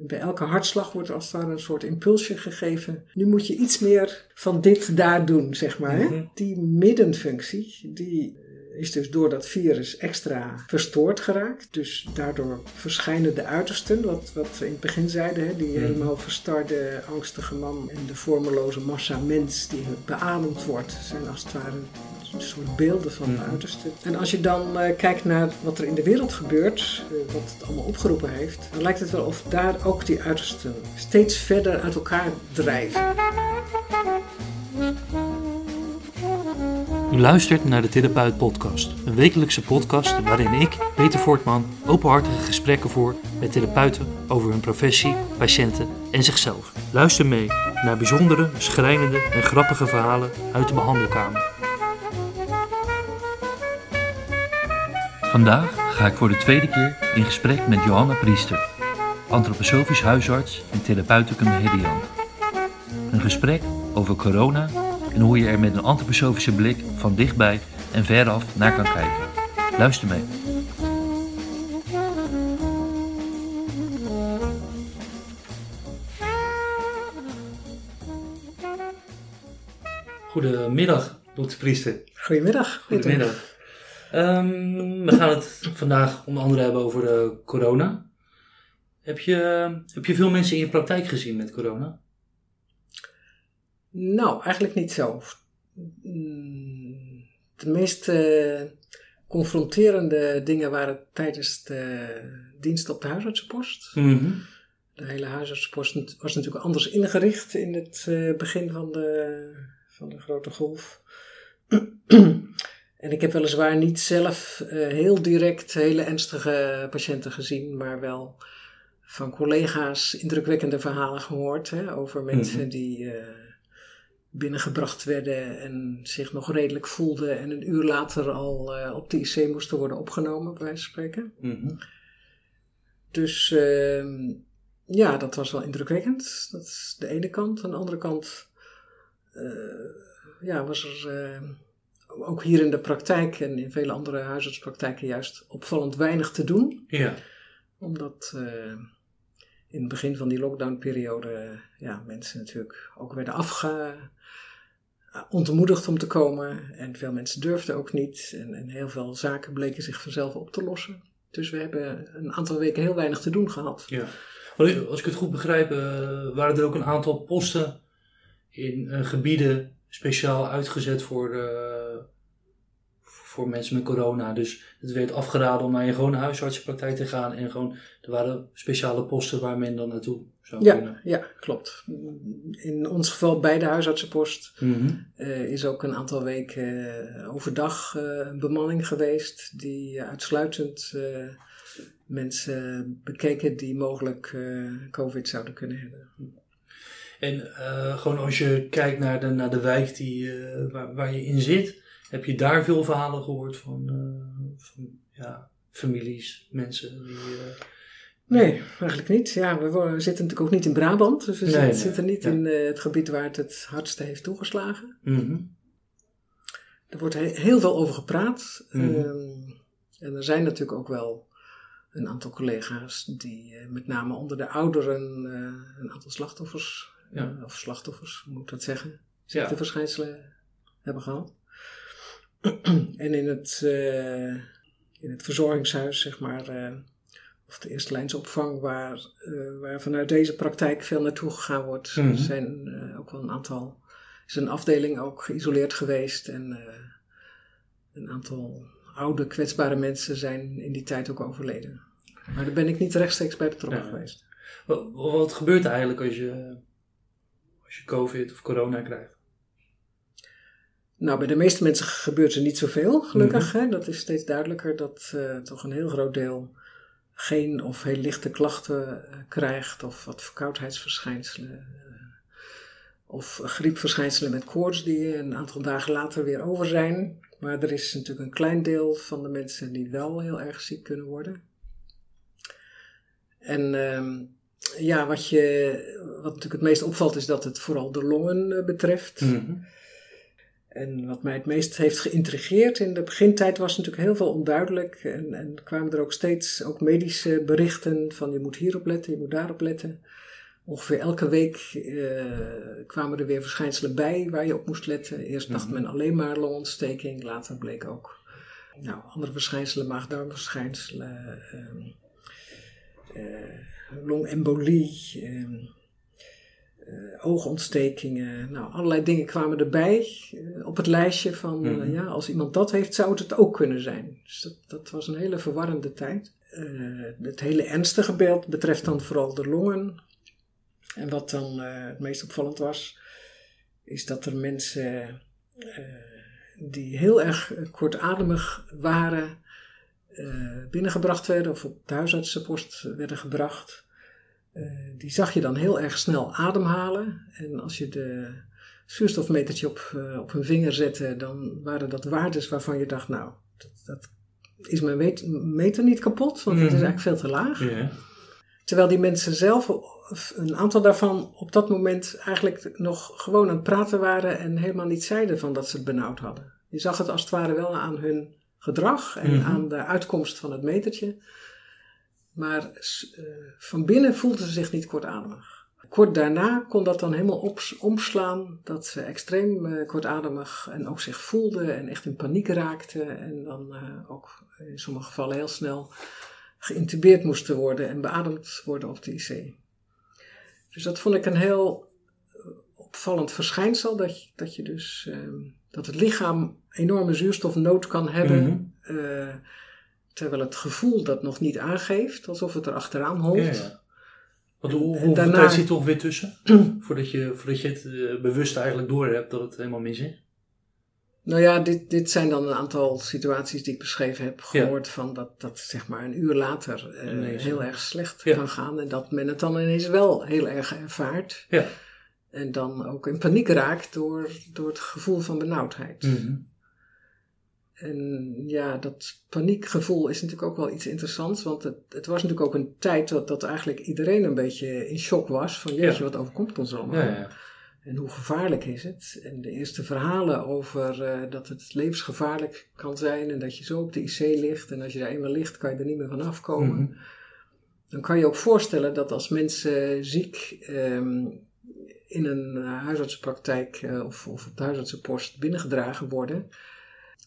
Bij elke hartslag wordt als daar een soort impulsje gegeven. Nu moet je iets meer van dit daar doen, zeg maar. Mhm. Die middenfunctie, die is dus door dat virus extra verstoord geraakt. Dus daardoor verschijnen de uitersten, wat, wat we in het begin zeiden. Hè? Die Mhm. helemaal verstarde, angstige man en de vormeloze massa mens die beademd wordt. zijn als het ware een soort beelden van de Mhm. uitersten. En als je dan eh, kijkt naar wat er in de wereld gebeurt, eh, wat het allemaal opgeroepen heeft, dan lijkt het wel of daar ook die uitersten steeds verder uit elkaar drijven. U luistert naar de Therapeut Podcast, een wekelijkse podcast waarin ik, Peter Voortman, openhartige gesprekken voer met therapeuten over hun professie, patiënten en zichzelf. Luister mee naar bijzondere, schrijnende en grappige verhalen uit de behandelkamer. Vandaag ga ik voor de tweede keer in gesprek met Johanna Priester, antroposofisch huisarts en therapeuticum Hedian. Een gesprek over corona en hoe je er met een antroposofische blik van dichtbij en veraf naar kan kijken. Luister mee. Goedemiddag, dokter Priester. Goedemiddag. Goedemiddag. Ehm, we gaan het vandaag onder andere hebben over eh, corona. Heb je, heb je veel mensen in je praktijk gezien met corona? Nou, eigenlijk niet zo. Mm, De meest eh, confronterende dingen waren tijdens de dienst op de huisartsenpost. De hele huisartsenpost was natuurlijk anders ingericht in het eh, begin van de, van de grote golf. en ik heb weliswaar niet zelf eh, heel direct hele ernstige patiënten gezien, maar wel van collega's indrukwekkende verhalen gehoord hè, over mensen Mhm. die binnengebracht werden en zich nog redelijk voelden en een uur later al eh, op de IC moesten worden opgenomen, bij wijze van spreken. Mhm. Dus ehm, ja, dat was wel indrukwekkend. Dat is de ene kant. Aan de andere kant eh, ja, was er eh, ook hier in de praktijk en in vele andere huisartspraktijken juist opvallend weinig te doen. Ja. Omdat in het begin van die lockdownperiode ja, mensen natuurlijk ook werden afge ontmoedigd om te komen. En veel mensen durfden ook niet. En, en heel veel zaken bleken zich vanzelf op te lossen. Dus we hebben een aantal weken heel weinig te doen gehad. ja. Als ik het goed begrijp, eh, waren er ook een aantal posten in eh, gebieden speciaal uitgezet voor, eh, voor mensen met corona. Dus het werd afgeraden om naar je gewone huisartsenpraktijk te gaan. En gewoon, er waren speciale posten waar men dan naartoe zou Ja, kunnen. ja, klopt. In ons geval bij de huisartsenpost Mhm. eh, is ook een aantal weken eh, overdag eh, een bemanning geweest die eh, uitsluitend eh, mensen bekeken die mogelijk eh, COVID zouden kunnen hebben. En eh, gewoon als je kijkt naar de, naar de wijk die, eh, waar, waar je in zit, heb je daar veel verhalen gehoord van, eh, van ja, families, mensen die. eh, Nee, eigenlijk niet. Ja, we, zitten natuurlijk ook niet in Brabant, dus we Nee, zitten, nee, zitten niet ja. in eh, het gebied waar het het hardste heeft toegeslagen. mhm. Er wordt he- heel veel over gepraat. Mhm. Ehm, en er zijn natuurlijk ook wel een aantal collega's die met name onder de ouderen een aantal slachtoffers, Ja. of slachtoffers, hoe moet ik dat zeggen, Ja. ziekteverschijnselen hebben gehad. en in het, eh, in het verzorgingshuis, zeg maar, eh, of de eerste lijnsopvang, waar, eh, waar vanuit deze praktijk veel naartoe gegaan wordt, Mhm. zijn eh, ook wel een aantal, is een afdeling ook geïsoleerd geweest en een aantal oude kwetsbare mensen zijn in die tijd ook overleden. Maar daar ben ik niet rechtstreeks bij betrokken Ja. geweest. Wat, wat gebeurt er eigenlijk als je, als je COVID of corona krijgt? Nou, bij de meeste mensen gebeurt er niet zoveel, gelukkig. Mhm. hè? Dat is steeds duidelijker dat eh, toch een heel groot deel geen of heel lichte klachten eh, krijgt, of wat verkoudheidsverschijnselen, eh, of griepverschijnselen met koorts die een aantal dagen later weer over zijn. Maar er is natuurlijk een klein deel van de mensen die wel heel erg ziek kunnen worden. En ehm, ja, wat, je, wat natuurlijk het meest opvalt is dat het vooral de longen betreft. Mhm. En wat mij het meest heeft geïntrigeerd in de begintijd was natuurlijk heel veel onduidelijk. En, en kwamen er ook steeds ook medische berichten van je moet hierop letten, je moet daarop letten. Ongeveer elke week eh, kwamen er weer verschijnselen bij waar je op moest letten. Eerst dacht men alleen maar longontsteking, later bleek ook nou, andere verschijnselen, maagdarmverschijnselen, um, longembolie, ehm, eh, oogontstekingen. Nou, allerlei dingen kwamen erbij eh, op het lijstje van, mhm. ja, als iemand dat heeft, zou het het ook kunnen zijn. Dus dat, dat was een hele verwarrende tijd. het hele ernstige beeld betreft dan vooral de longen. En wat dan het meest opvallend was, is dat er mensen die heel erg kortademig waren, uh, binnengebracht werden of op de huisartsenpost werden gebracht. Uh, die zag je dan heel erg snel ademhalen. En als je de zuurstofmetertje op, uh, op hun vinger zette, dan waren dat waardes waarvan je dacht, nou, dat, dat is mijn meter niet kapot, want het is mhm. eigenlijk veel te laag. Terwijl die mensen zelf, een aantal daarvan op dat moment eigenlijk nog gewoon aan het praten waren en helemaal niet zeiden van dat ze het benauwd hadden. Je zag het als het ware wel aan hun gedrag en mhm. aan de uitkomst van het metertje. Maar uh, van binnen voelden ze zich niet kortademig. Kort daarna kon dat dan helemaal omslaan, dat ze extreem uh, kortademig en ook zich voelden en echt in paniek raakten. En dan uh, ook in sommige gevallen heel snel geïntubeerd moesten worden en beademd worden op de IC. Dus dat vond ik een heel opvallend verschijnsel, dat je, dat je dus ehm, dat het lichaam enorme zuurstofnood kan hebben, mhm. eh, terwijl het gevoel dat nog niet aangeeft, alsof het er achteraan holt. Ja, ja. Want hoe, hoeveel daarna... tijd zit er toch weer tussen, voordat je, voordat je het uh, bewust eigenlijk door hebt dat het helemaal mis is? Nou ja, dit, dit zijn dan een aantal situaties die ik beschreven heb gehoord van dat dat zeg maar een uur later uh, heel erg slecht kan gaan en dat men het dan ineens wel heel erg ervaart. Ja. En dan ook in paniek raakt door, door het gevoel van benauwdheid. Mhm. En ja, dat paniekgevoel is natuurlijk ook wel iets interessants. Want het, het was natuurlijk ook een tijd dat, dat eigenlijk iedereen een beetje in shock was. Van jeetje, wat overkomt ons allemaal? Ja, ja. En hoe gevaarlijk is het? En de eerste verhalen over uh, dat het levensgevaarlijk kan zijn. En dat je zo op de IC ligt. En als je daar eenmaal ligt, kan je er niet meer van afkomen. Mhm. Dan kan je ook voorstellen dat als mensen ziek um, in een uh, huisartsenpraktijk uh, of, of op de huisartsenpost binnengedragen worden,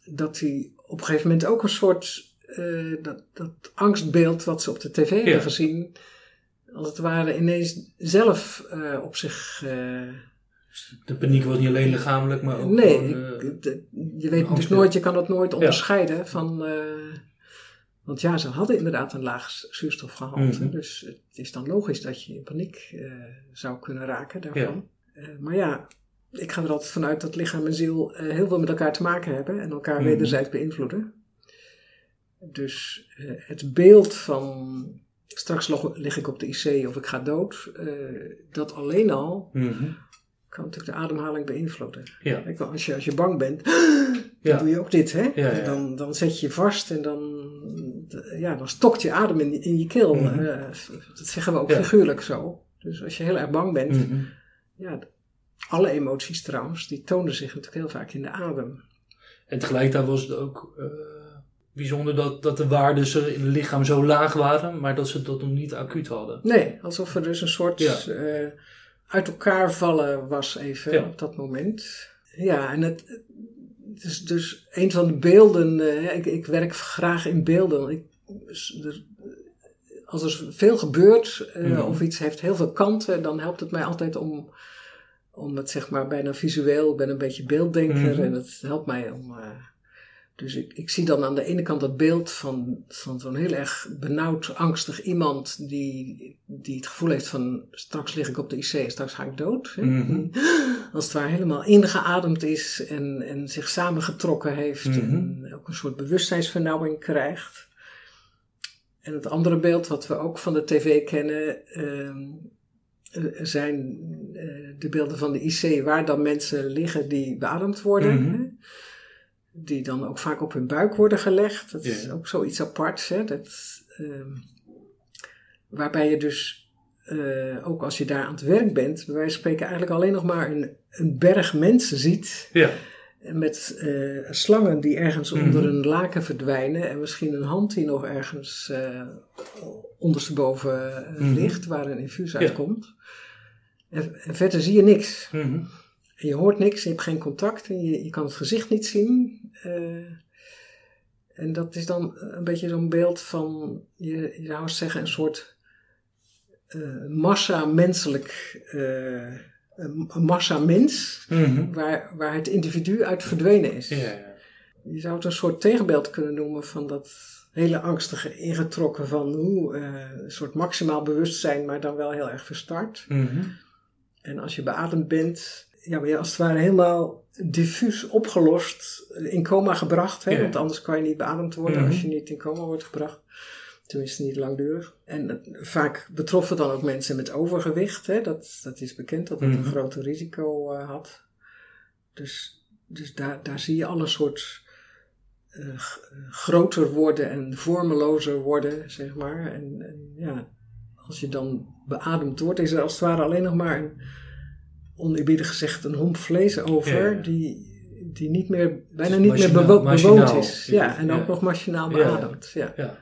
dat die op een gegeven moment ook een soort uh, dat, dat angstbeeld wat ze op de tv hebben gezien, als het ware ineens zelf op zich. de paniek was niet alleen lichamelijk, maar ook. Nee, je weet dus nooit, je kan dat nooit onderscheiden van. Want ja, ze hadden inderdaad een laag zuurstofgehalte. Mm Dus het is dan logisch dat je in paniek zou kunnen raken daarvan. Ja. Maar ja, ik ga er altijd vanuit dat lichaam en ziel uh, heel veel met elkaar te maken hebben en elkaar mm wederzijds beïnvloeden. Dus het beeld van straks lig ik op de IC of ik ga dood, dat alleen al mm kan natuurlijk de ademhaling beïnvloeden. Ja. als, je, als je bang bent, dan doe je ook dit. Hè? Ja, dan, dan zet je je vast en dan, ja, dan stokt je adem in, in je keel. Mm dat zeggen we ook figuurlijk zo. Dus als je heel erg bang bent, mm ja, alle emoties trouwens, die tonen zich natuurlijk heel vaak in de adem. En tegelijkertijd was het ook uh, bijzonder dat, dat de waarden in het lichaam zo laag waren, maar dat ze dat nog niet acuut hadden. Nee, alsof er dus een soort... Uh, uit elkaar vallen was even op dat moment. Ja, en het, het, is dus een van de beelden. Uh, ik, ik, werk graag in beelden. Ik, er, als er veel gebeurt uh, of iets heeft heel veel kanten, dan helpt het mij altijd om, om het zeg maar bijna visueel. Ik ben een beetje beelddenker mhm. en het helpt mij om. Uh, dus ik, ik zie dan aan de ene kant dat beeld van, van zo'n heel erg benauwd, angstig iemand die, die het gevoel heeft van straks lig ik op de IC, straks ga ik dood. Mhm. Als het waar helemaal ingeademd is en, en zich samengetrokken heeft mhm. en ook een soort bewustzijnsvernauwing krijgt. En het andere beeld wat we ook van de tv kennen, uh, zijn uh, de beelden van de IC waar dan mensen liggen die beademd worden. Mhm die dan ook vaak op hun buik worden gelegd. Dat is ook zoiets aparts. Hè? Dat, uh, waarbij je dus, uh, ook als je daar aan het werk bent, bij wijze van spreken eigenlijk alleen nog maar een, een berg mensen ziet. Ja. Met eh, slangen die ergens Mhm. onder een laken verdwijnen en misschien een hand die nog ergens eh ondersteboven eh, Mhm. ligt, waar een infuus Ja. uitkomt. En, en verder zie je niks. Mhm. En je hoort niks, je hebt geen contact en je, je kan het gezicht niet zien. en dat is dan een beetje zo'n beeld van, je, je zou zeggen, een soort massa menselijk, een massa mens, Mhm. waar, waar het individu uit verdwenen is. Ja, ja. Je zou het een soort tegenbeeld kunnen noemen van dat hele angstige ingetrokken van hoe, eh, een soort maximaal bewustzijn, maar dan wel heel erg verstard. Mhm. En als je beademd bent, ja, ben je als het ware helemaal diffuus opgelost, eh, in coma gebracht. Hè? Ja. Want anders kan je niet beademd worden Mhm. als je niet in coma wordt gebracht. Tenminste, niet langdurig. En eh, vaak betrof het dan ook mensen met overgewicht. Hè? Dat, dat is bekend dat het Mhm. een groter risico eh, had. Dus, dus daar, daar zie je alle soort eh, groter worden en vormelozer worden, zeg maar. En, en ja, als je dan beademd wordt, is er als het ware alleen nog maar een, oneerbiedig gezegd, een homp vlees over, Ja, die, die niet meer, bijna is niet meer machinaal- bewoond is. Ja, en ook nog machinaal beademd. Ja. Ja.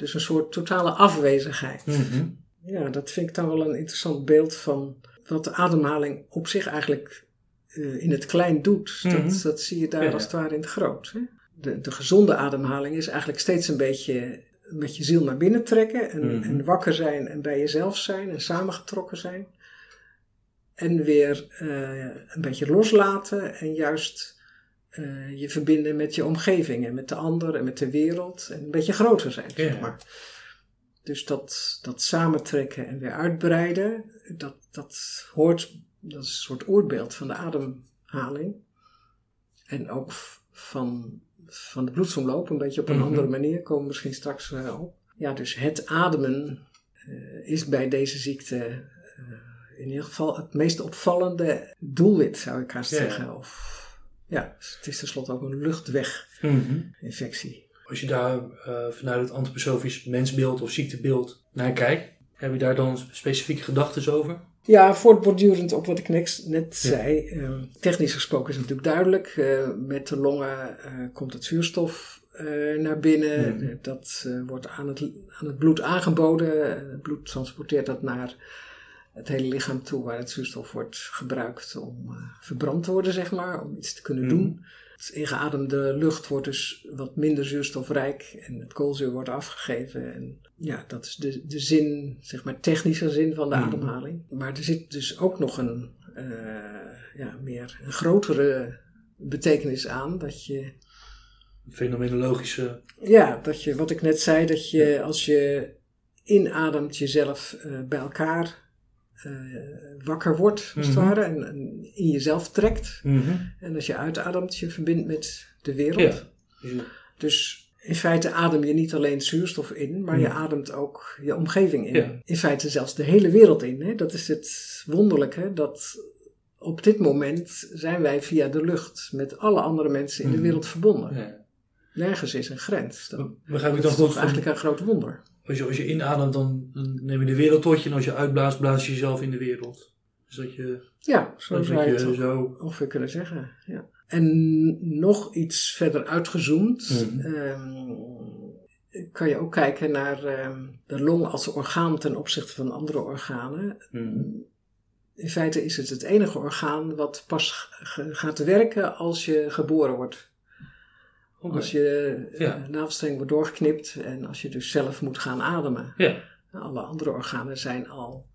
Dus een soort totale afwezigheid. Mhm. Ja, dat vind ik dan wel een interessant beeld van wat de ademhaling op zich eigenlijk eh, in het klein doet. Mhm. dat, dat zie je daar Ja, als het ware in het groot. Hè? De, de gezonde ademhaling is eigenlijk steeds een beetje met je ziel naar binnen trekken en, Mhm. en wakker zijn en bij jezelf zijn en samengetrokken zijn. En weer eh, een beetje loslaten en juist eh, je verbinden met je omgeving en met de ander en met de wereld en een beetje groter zijn, zeg maar. Dus dat, dat samentrekken en weer uitbreiden, dat, dat hoort, dat is een soort oorbeeld van de ademhaling. En ook van, van de bloedsomloop, een beetje op een Mhm. andere manier, komen we misschien straks eh, op. Ja, dus het ademen eh, is bij deze ziekte in ieder geval het meest opvallende doelwit, zou ik haast Ja. zeggen. Of, ja, het is tenslotte ook een luchtweginfectie. Mhm. Als je daar eh, vanuit het antroposofisch mensbeeld of ziektebeeld naar kijkt, heb je daar dan specifieke gedachten over? Ja, voortbordurend op wat ik net, net Ja. zei. eh, technisch gesproken is het natuurlijk duidelijk. eh, met de longen eh, komt het zuurstof naar binnen. Dat wordt aan het, aan het bloed aangeboden. Het bloed transporteert dat naar het hele lichaam toe, waar het zuurstof wordt gebruikt om eh, verbrand te worden, zeg maar, om iets te kunnen Mhm. doen. Het ingeademde lucht wordt dus wat minder zuurstofrijk en het koolzuur wordt afgegeven. En ja, dat is de, de zin, zeg maar technische zin van de Mhm. ademhaling. Maar er zit dus ook nog een, eh, ja, meer een grotere betekenis aan. Dat je, Fenomenologische. ja, dat je, wat ik net zei, dat je als je inademt jezelf eh, bij elkaar wakker wordt, als het Mhm. ware, en, en in jezelf trekt. Mhm. En als je uitademt, je verbindt met de wereld. Ja. Dus Dus in feite adem je niet alleen zuurstof in, maar je Ja. ademt ook je omgeving in. Ja. In feite zelfs de hele wereld in. Hè? Dat is het wonderlijke, dat op dit moment zijn wij via de lucht met alle andere mensen in de Mhm. wereld verbonden. ja. Nergens is een grens. Dat, Begrijp ik dat dan is toch van, eigenlijk een groot wonder. Als, je, als je inademt, dan, dan neem je de wereld tot je. En als je uitblaast, blaas je jezelf in de wereld. Dus dat je, Ja, zo dat zou je het zo... ongeveer kunnen zeggen. Ja. En nog iets verder uitgezoomd, Mhm. ehm, kan je ook kijken naar ehm, de long als orgaan ten opzichte van andere organen. Mhm. In feite is het het enige orgaan wat pas gaat werken als je geboren wordt. Oké. Als je Ja. eh, navelstreng wordt doorgeknipt en als je dus zelf moet gaan ademen. Ja. Alle andere organen zijn al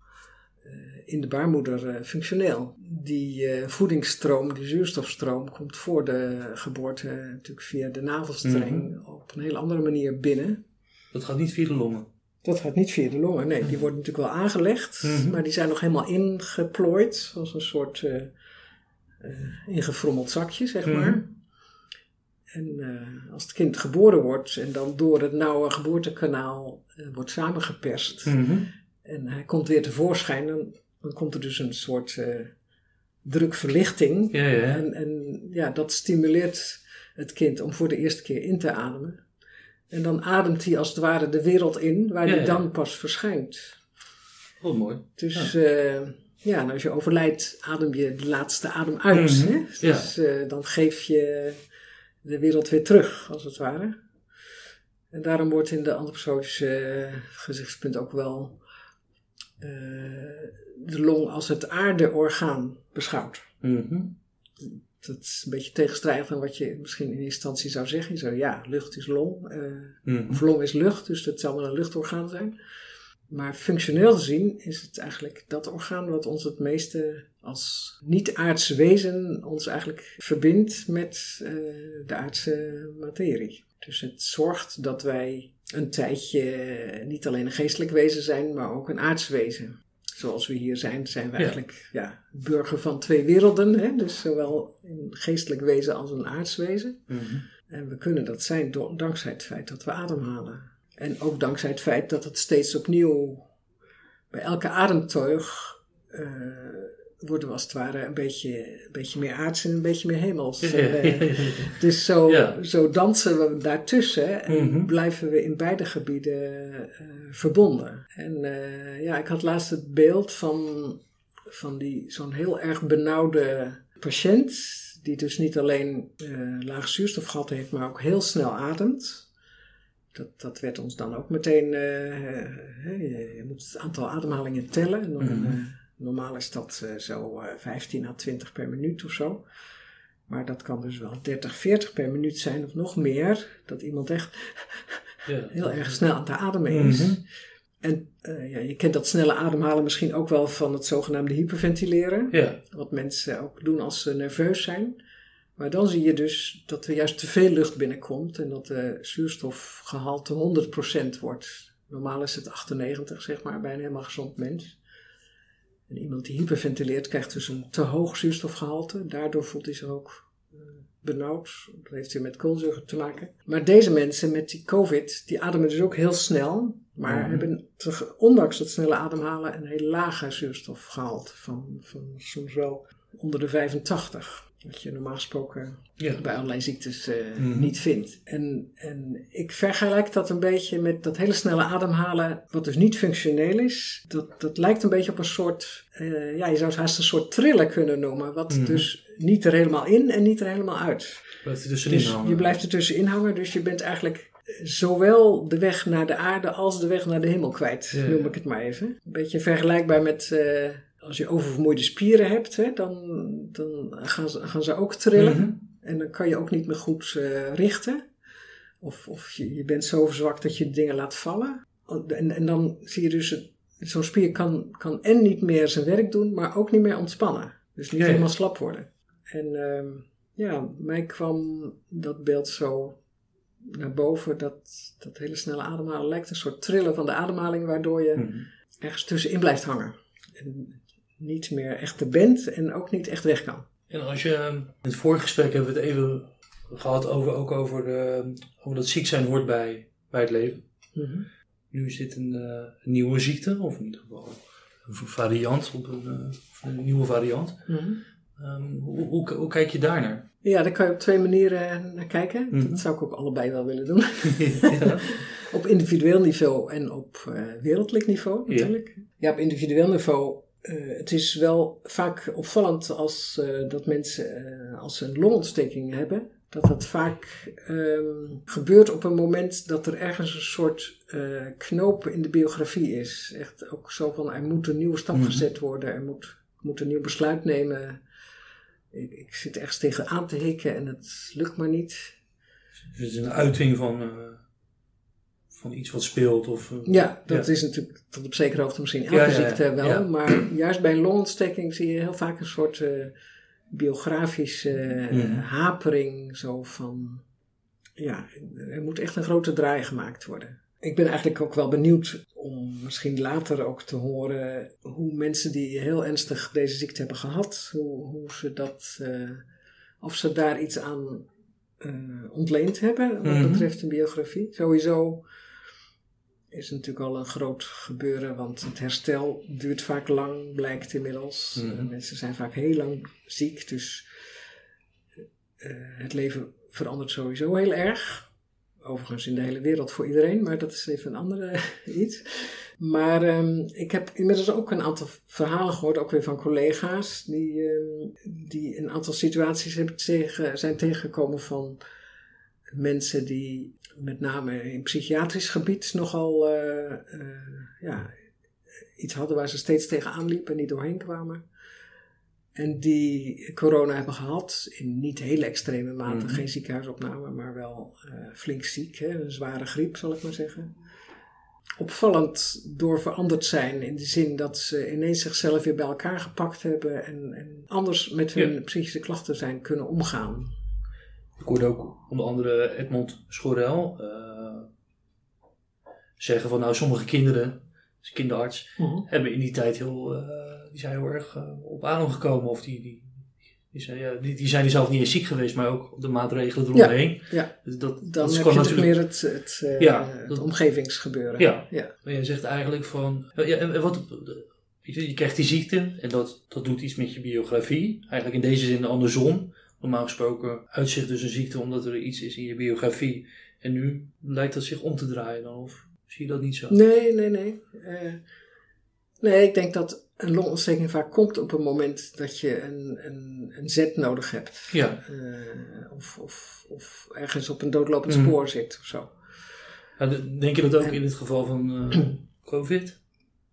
eh, in de baarmoeder eh, functioneel. Die voedingsstroom, die zuurstofstroom, komt voor de geboorte natuurlijk via de navelstreng Mhm. op een hele andere manier binnen. Dat gaat niet via de longen. Dat gaat niet via de longen, nee. Die worden natuurlijk wel aangelegd, Mhm. maar die zijn nog helemaal ingeplooid, als een soort ingefrommeld zakje, zeg Mhm. maar. En eh, als het kind geboren wordt en dan door het nauwe geboortekanaal eh, wordt samengeperst Mhm. en hij komt weer tevoorschijn, dan, dan komt er dus een soort eh, drukverlichting. Ja, ja. En, en ja, dat stimuleert het kind om voor de eerste keer in te ademen. En dan ademt hij als het ware de wereld in, waar Ja, hij dan pas verschijnt. Wat mooi. Dus ja. ja, en als je overlijdt, adem je de laatste adem uit. Mhm, hè? Dus dan geef je de wereld weer terug, als het ware. En daarom wordt in de antroposofische eh, gezichtspunt ook wel eh, de long als het aardeorgaan beschouwd. Mhm. Dat is een beetje tegenstrijdig aan wat je misschien in eerste instantie zou zeggen. Je zou ja, lucht is long, eh, Mhm. of long is lucht, dus dat zal wel een luchtorgaan zijn. Maar functioneel gezien is het eigenlijk dat orgaan wat ons het meeste als niet-aardse wezen ons eigenlijk verbindt met eh, de aardse materie. Dus het zorgt dat wij een tijdje niet alleen een geestelijk wezen zijn, maar ook een aards wezen. Zoals we hier zijn, zijn we Ja. eigenlijk ja, burger van twee werelden. Hè? Dus zowel een geestelijk wezen als een aards wezen. Mhm. En we kunnen dat zijn door- dankzij het feit dat we ademhalen. En ook dankzij het feit dat het steeds opnieuw, bij elke ademteug, eh, worden we als het ware een beetje, een beetje meer aards en een beetje meer hemels. Eh, dus zo, zo dansen we daartussen en Mhm. blijven we in beide gebieden eh, verbonden. En eh, ja, ik had laatst het beeld van, van die, zo'n heel erg benauwde patiënt, die dus niet alleen eh laag zuurstofgehalte heeft, maar ook heel snel ademt. Dat, dat werd ons dan ook meteen, eh, eh, je, je moet het aantal ademhalingen tellen. En dan, Mhm. eh, normaal is dat eh, zo eh, 15 à 20 per minuut of zo. Maar dat kan dus wel 30, 40 per minuut zijn of nog meer. Dat iemand echt Ja. heel erg snel aan het ademen is. Mhm. En eh, ja, je kent dat snelle ademhalen misschien ook wel van het zogenaamde hyperventileren. Ja. Wat mensen ook doen als ze nerveus zijn. Maar dan zie je dus dat er juist te veel lucht binnenkomt en dat de zuurstofgehalte 100% wordt. Normaal is het 98, zeg maar, bij een helemaal gezond mens. En iemand die hyperventileert krijgt dus een te hoog zuurstofgehalte. Daardoor voelt hij zich ook eh, benauwd. Dat heeft weer met koolzuur te maken. Maar deze mensen met die COVID, die ademen dus ook heel snel. Maar Mhm. hebben ondanks dat snelle ademhalen een heel lage zuurstofgehalte. Van, van soms wel onder de 85. Wat je normaal gesproken Ja. bij allerlei ziektes eh, Mhm. niet vindt. En, en ik vergelijk dat een beetje met dat hele snelle ademhalen, wat dus niet functioneel is. Dat, dat lijkt een beetje op een soort, eh, ja, je zou het haast een soort trillen kunnen noemen. Wat Mhm. dus niet er helemaal in en niet er helemaal uit. Blijft er tussenin Dus hangen. je blijft er tussenin hangen, dus je bent eigenlijk zowel de weg naar de aarde als de weg naar de hemel kwijt, Ja. noem ik het maar even. Een beetje vergelijkbaar met eh, als je oververmoeide spieren hebt, hè, dan, dan gaan, ze, gaan ze ook trillen. Mhm. En dan kan je ook niet meer goed eh, richten. Of, of je, je bent zo verzwakt dat je dingen laat vallen. En, en dan zie je dus, zo'n spier kan, kan en niet meer zijn werk doen, maar ook niet meer ontspannen. Dus niet Ja, ja. helemaal slap worden. En ehm, ja, mij kwam dat beeld zo naar boven, dat, dat hele snelle ademhalen lijkt een soort trillen van de ademhaling, waardoor je Mhm. ergens tussenin blijft hangen. En niet meer echt er bent en ook niet echt weg kan. En als je, ehm, in het vorige gesprek hebben we het even gehad over, ook over, eh, over dat ziek zijn hoort bij, bij het leven. Mhm. Nu is dit een, eh, een nieuwe ziekte, of in ieder geval een variant, op een, eh, een nieuwe variant. Mhm. Ehm, hoe, hoe, hoe kijk je daar naar? Ja, daar kan je op twee manieren naar kijken. Mhm. Dat zou ik ook allebei wel willen doen. ja. op individueel niveau en op eh, wereldlijk niveau Ja. natuurlijk. Ja, op individueel niveau. Eh, het is wel vaak opvallend als eh, dat mensen, eh, als ze een longontsteking hebben, dat dat vaak ehm, gebeurt op een moment dat er ergens een soort knoop in de biografie is. Echt ook zo van, er moet een nieuwe stap Mhm. gezet worden, er moet, moet een nieuw besluit nemen. Ik, ik zit ergens tegen aan te hikken en het lukt maar niet. Dus het is een uiting van, van iets wat speelt. Of, eh, Ja, dat Ja. is natuurlijk tot op zekere hoogte misschien elke Ja, ziekte wel. Maar juist bij een longontsteking zie je heel vaak een soort eh, biografische eh, Mhm. hapering. Zo van, ja, er moet echt een grote draai gemaakt worden. Ik ben eigenlijk ook wel benieuwd om misschien later ook te horen hoe mensen die heel ernstig deze ziekte hebben gehad, hoe, hoe ze dat, of ze daar iets aan ontleend hebben wat Mhm. betreft een biografie. Sowieso is natuurlijk al een groot gebeuren, want het herstel duurt vaak lang, blijkt inmiddels. Mhm. Eh, mensen zijn vaak heel lang ziek, dus eh, het leven verandert sowieso heel erg. overigens in de hele wereld voor iedereen, maar dat is even een andere iets. Maar ehm, ik heb inmiddels ook een aantal verhalen gehoord, ook weer van collega's, die, um, die een aantal situaties hebben tegen, zijn tegengekomen van mensen die met name in psychiatrisch gebied nogal uh, uh, ja, iets hadden waar ze steeds tegenaan liepen en niet doorheen kwamen. En die corona hebben gehad, in niet hele extreme mate, mm -hmm. geen ziekenhuisopname, maar wel uh, flink ziek, hè, een zware griep zal ik maar zeggen. Opvallend door veranderd zijn in de zin dat ze ineens zichzelf weer bij elkaar gepakt hebben en, en anders met hun ja. psychische klachten zijn kunnen omgaan. Ik hoorde ook onder andere Edmond Schorel uh, zeggen van nou sommige kinderen, dus kinderarts, -hmm. hebben in die tijd heel, uh, die zijn heel erg uh, op adem gekomen of die, die, die, zijn, ja, die, die zijn zelf niet eens ziek geweest, maar ook de maatregelen eromheen. Ja, ja. Dus dat, dan dat heb je natuurlijk meer het, het, ja, het dat, omgevingsgebeuren. Ja. ja, maar je zegt eigenlijk van, ja, en wat, je, je krijgt die ziekte en dat, dat doet iets met je biografie. Eigenlijk in deze zin andersom normaal gesproken uitzicht dus een ziekte omdat er iets is in je biografie. En nu lijkt dat zich om te draaien dan, of zie je dat niet zo? Nee, nee, nee. Uh, nee, ik denk dat een longontsteking vaak komt op een moment dat je een, een, een zet nodig hebt. Ja. Uh, of, of, of ergens op een doodlopend mm. spoor zit of zo. Ja, denk je dat ook en, in het geval van uh, COVID?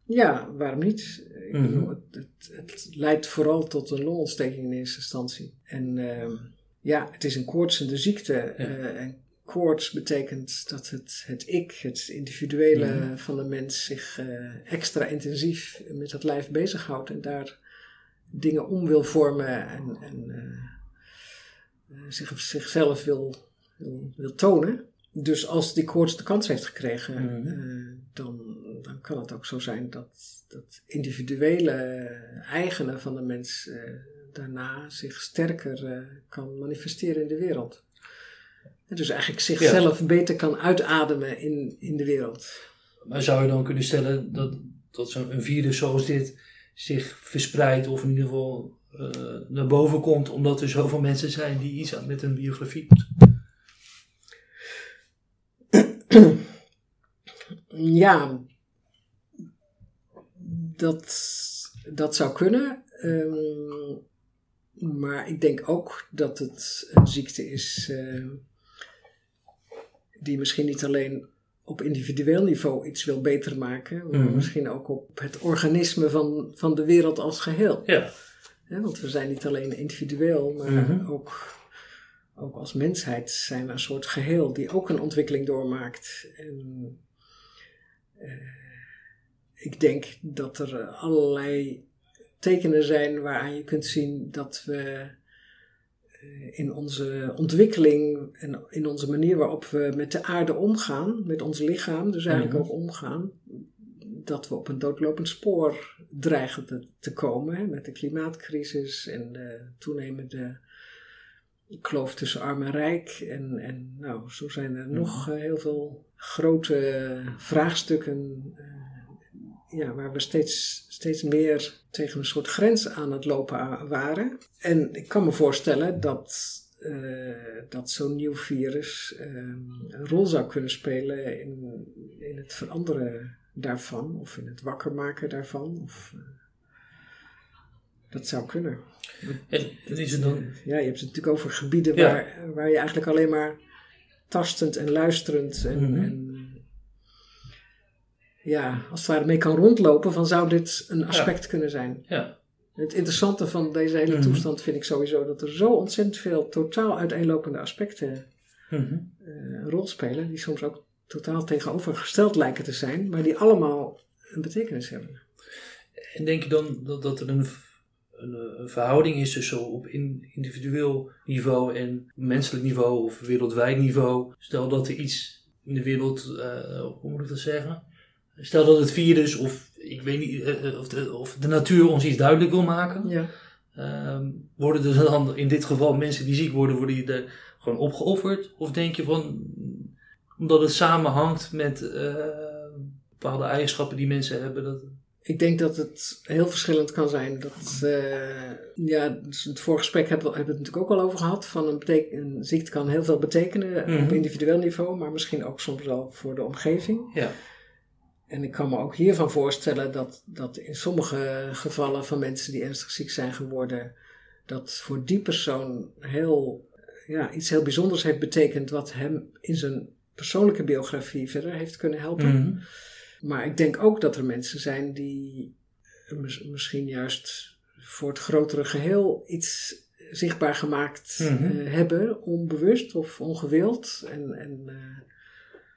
Ja, waarom niet? Mm -hmm. het, het, het, leidt vooral tot een longontsteking in eerste instantie. En uh, ja, het is een koortsende ziekte. Ja. Uh, en koorts betekent dat het, het ik, het individuele mm -hmm. van de mens, zich uh, extra intensief met het lijf bezighoudt. En daar dingen om wil vormen en, en zich, zichzelf wil, wil, wil tonen. Dus als die koorts de kans heeft gekregen, mm. uh, dan, dan kan het ook zo zijn dat, dat individuele eigenen van de mens uh, daarna zich sterker uh, kan manifesteren in de wereld. En dus eigenlijk zichzelf ja. beter kan uitademen in, in de wereld. Maar zou je dan kunnen stellen dat, dat zo'n virus zoals dit zich verspreidt of in ieder geval naar boven komt omdat er zoveel mensen zijn die iets aan met hun biografie ja, dat, dat zou kunnen. Um, maar ik denk ook dat het een ziekte is uh, die misschien niet alleen op individueel niveau iets wil beter maken, maar mm. misschien ook op het organisme van, van de wereld als geheel. Ja. ja want we zijn niet alleen individueel, maar mm -hmm. ook ook als mensheid zijn we een soort geheel die ook een ontwikkeling doormaakt. En uh, ik denk dat er allerlei tekenen zijn waaraan je kunt zien dat we uh, in onze ontwikkeling en in onze manier waarop we met de aarde omgaan, met ons lichaam, dus eigenlijk -hmm. ook omgaan, dat we op een doodlopend spoor dreigen te, te komen hè, met de klimaatcrisis en de toenemende kloof tussen arm en rijk. En, en nou, zo zijn er nog uh, heel veel grote vraagstukken uh, ja, waar we steeds, steeds meer tegen een soort grens aan het lopen waren. En ik kan me voorstellen dat, uh, dat zo'n nieuw virus een rol zou kunnen spelen in, in het veranderen daarvan, of in het wakker maken daarvan. Of, dat zou kunnen. En, is het dan... Ja, je hebt het natuurlijk over gebieden ja. waar, waar je eigenlijk alleen maar tastend en luisterend en, mm -hmm. en ja, als het ware mee kan rondlopen van zou dit een aspect ja. kunnen zijn. Ja. Het interessante van deze hele mm -hmm. toestand vind ik sowieso dat er zo ontzettend veel totaal uiteenlopende aspecten mm -hmm. uh, een rol spelen, die soms ook totaal tegenovergesteld lijken te zijn, maar die allemaal een betekenis hebben. En denk je dan dat, dat er een een, een, verhouding is tussen op individueel niveau en menselijk niveau of wereldwijd niveau. Stel dat er iets in de wereld, uh, hoe moet ik dat zeggen? Stel dat het virus of ik weet niet, uh, of, de, of, de, natuur ons iets duidelijk wil maken. Ja. Uh, worden er dan in dit geval mensen die ziek worden, worden die er gewoon opgeofferd? Of denk je van, omdat het samenhangt met bepaalde eigenschappen die mensen hebben, dat Ik denk dat het heel verschillend kan zijn. Dat, uh, ja, dus het voorgesprek hebben we, hebben het natuurlijk ook al over gehad. Van een, een ziekte kan heel veel betekenen op Mhm. individueel niveau, maar misschien ook soms wel voor de omgeving. Ja. En ik kan me ook hiervan voorstellen dat, dat in sommige gevallen van mensen die ernstig ziek zijn geworden, dat voor die persoon heel, ja, iets heel bijzonders heeft betekend wat hem in zijn persoonlijke biografie verder heeft kunnen helpen. Mhm. Maar ik denk ook dat er mensen zijn die mis- misschien juist voor het grotere geheel iets zichtbaar gemaakt Mhm. eh, hebben, onbewust of ongewild. En, en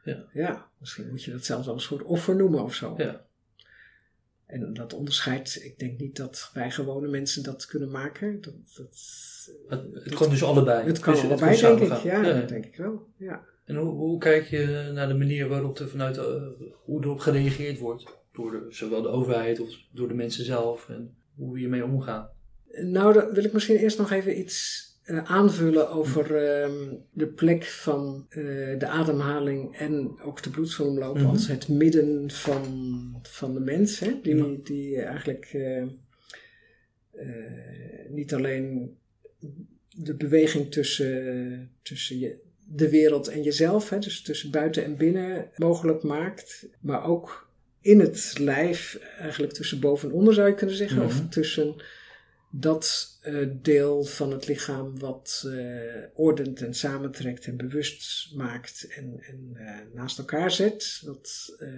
eh, Ja. misschien moet je dat zelfs als een soort offer noemen of zo. Ja. En dat onderscheid, ik denk niet dat wij gewone mensen dat kunnen maken. Dat, dat, Het, het kan dus allebei. het kan Dus allebei, denk ik. Ja, dat denk ik wel. Ja. En hoe, hoe kijk je naar de manier waarop er vanuit eh, hoe erop gereageerd wordt? Door de, zowel de overheid of door de mensen zelf en hoe we hiermee omgaan. Nou, dan wil ik misschien eerst nog even iets eh, aanvullen over ehm, de plek van eh, de ademhaling en ook de bloedsomloop Mhm. als het midden van, van de mens. Hè? Die, Ja. die eigenlijk niet alleen de beweging tussen, tussen je, de wereld en jezelf, hè? dus tussen buiten en binnen, mogelijk maakt, maar ook in het lijf, eigenlijk tussen boven en onder zou je kunnen zeggen, Mhm. of tussen dat eh, deel van het lichaam wat eh, ordent en samentrekt en bewust maakt en, en eh, naast elkaar zet. Wat eh,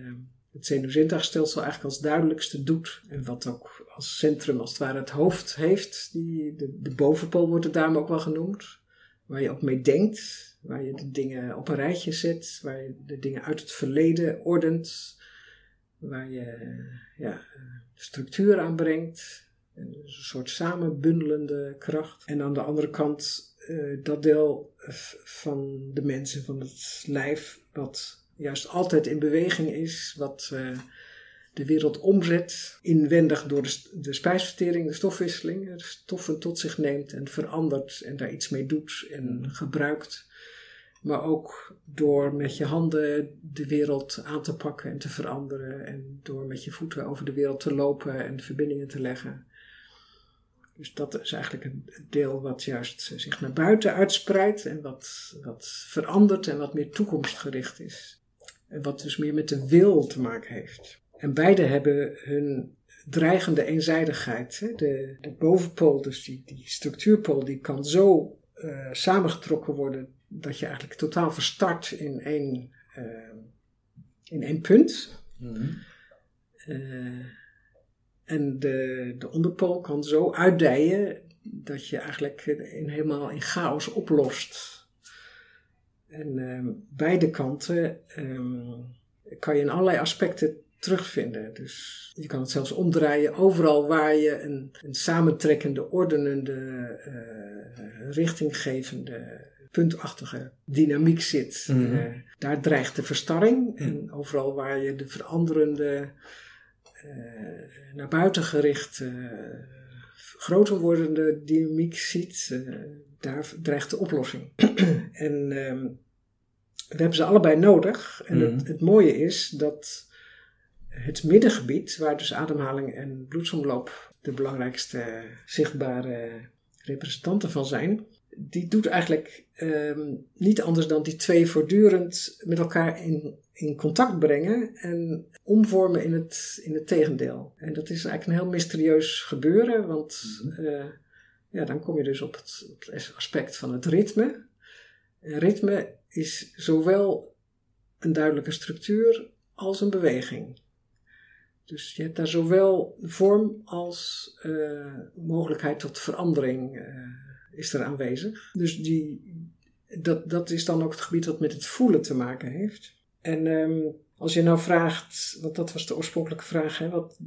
het zenuwzintuigstelsel eigenlijk als duidelijkste doet. En wat ook als centrum als het ware het hoofd heeft. Die, de, de bovenpool wordt het daarom ook wel genoemd. Waar je ook mee denkt. Waar je de dingen op een rijtje zet. Waar je de dingen uit het verleden ordent. Waar je ja, structuur aanbrengt. En dus een soort samenbundelende kracht. En aan de andere kant eh, dat deel van de mensen, van het lijf, wat juist altijd in beweging is, wat eh, de wereld omzet, inwendig door de, de spijsvertering, de stofwisseling, stoffen tot zich neemt en verandert en daar iets mee doet en gebruikt. Maar ook door met je handen de wereld aan te pakken en te veranderen. En door met je voeten over de wereld te lopen en verbindingen te leggen. Dus dat is eigenlijk een deel wat juist zich naar buiten uitspreidt en wat, wat verandert en wat meer toekomstgericht is. En wat dus meer met de wil te maken heeft. En beide hebben hun dreigende eenzijdigheid. Hè? De, de bovenpool, dus die, die structuurpool, die kan zo eh, samengetrokken worden dat je eigenlijk totaal verstart in één, eh, in één punt. Eh, en de, de onderpool kan zo uitdijen dat je eigenlijk in, helemaal in chaos oplost. En ehm, beide kanten kan je in allerlei aspecten terugvinden. Dus je kan het zelfs omdraaien. Overal waar je een, een samentrekkende, ordenende, eh, richtinggevende, puntachtige dynamiek zit, Mhm. eh, daar dreigt de verstarring. En overal waar je de veranderende, eh, naar buiten gericht, eh, groter wordende dynamiek ziet, daar dreigt de oplossing. en ehm, we hebben ze allebei nodig. En Mhm. het, het mooie is dat het middengebied, waar dus ademhaling en bloedsomloop de belangrijkste zichtbare representanten van zijn, die doet eigenlijk ehm, niet anders dan die twee voortdurend met elkaar in, in contact brengen en omvormen in het, in het tegendeel. En dat is eigenlijk een heel mysterieus gebeuren, want eh, ja, dan kom je dus op het, op het aspect van het ritme. En ritme is zowel een duidelijke structuur als een beweging. Dus je hebt daar zowel vorm als eh, mogelijkheid tot verandering eh, is er aanwezig. Dus die, dat, dat is dan ook het gebied wat met het voelen te maken heeft. En ehm, als je nou vraagt, want dat was de oorspronkelijke vraag, hè, wat,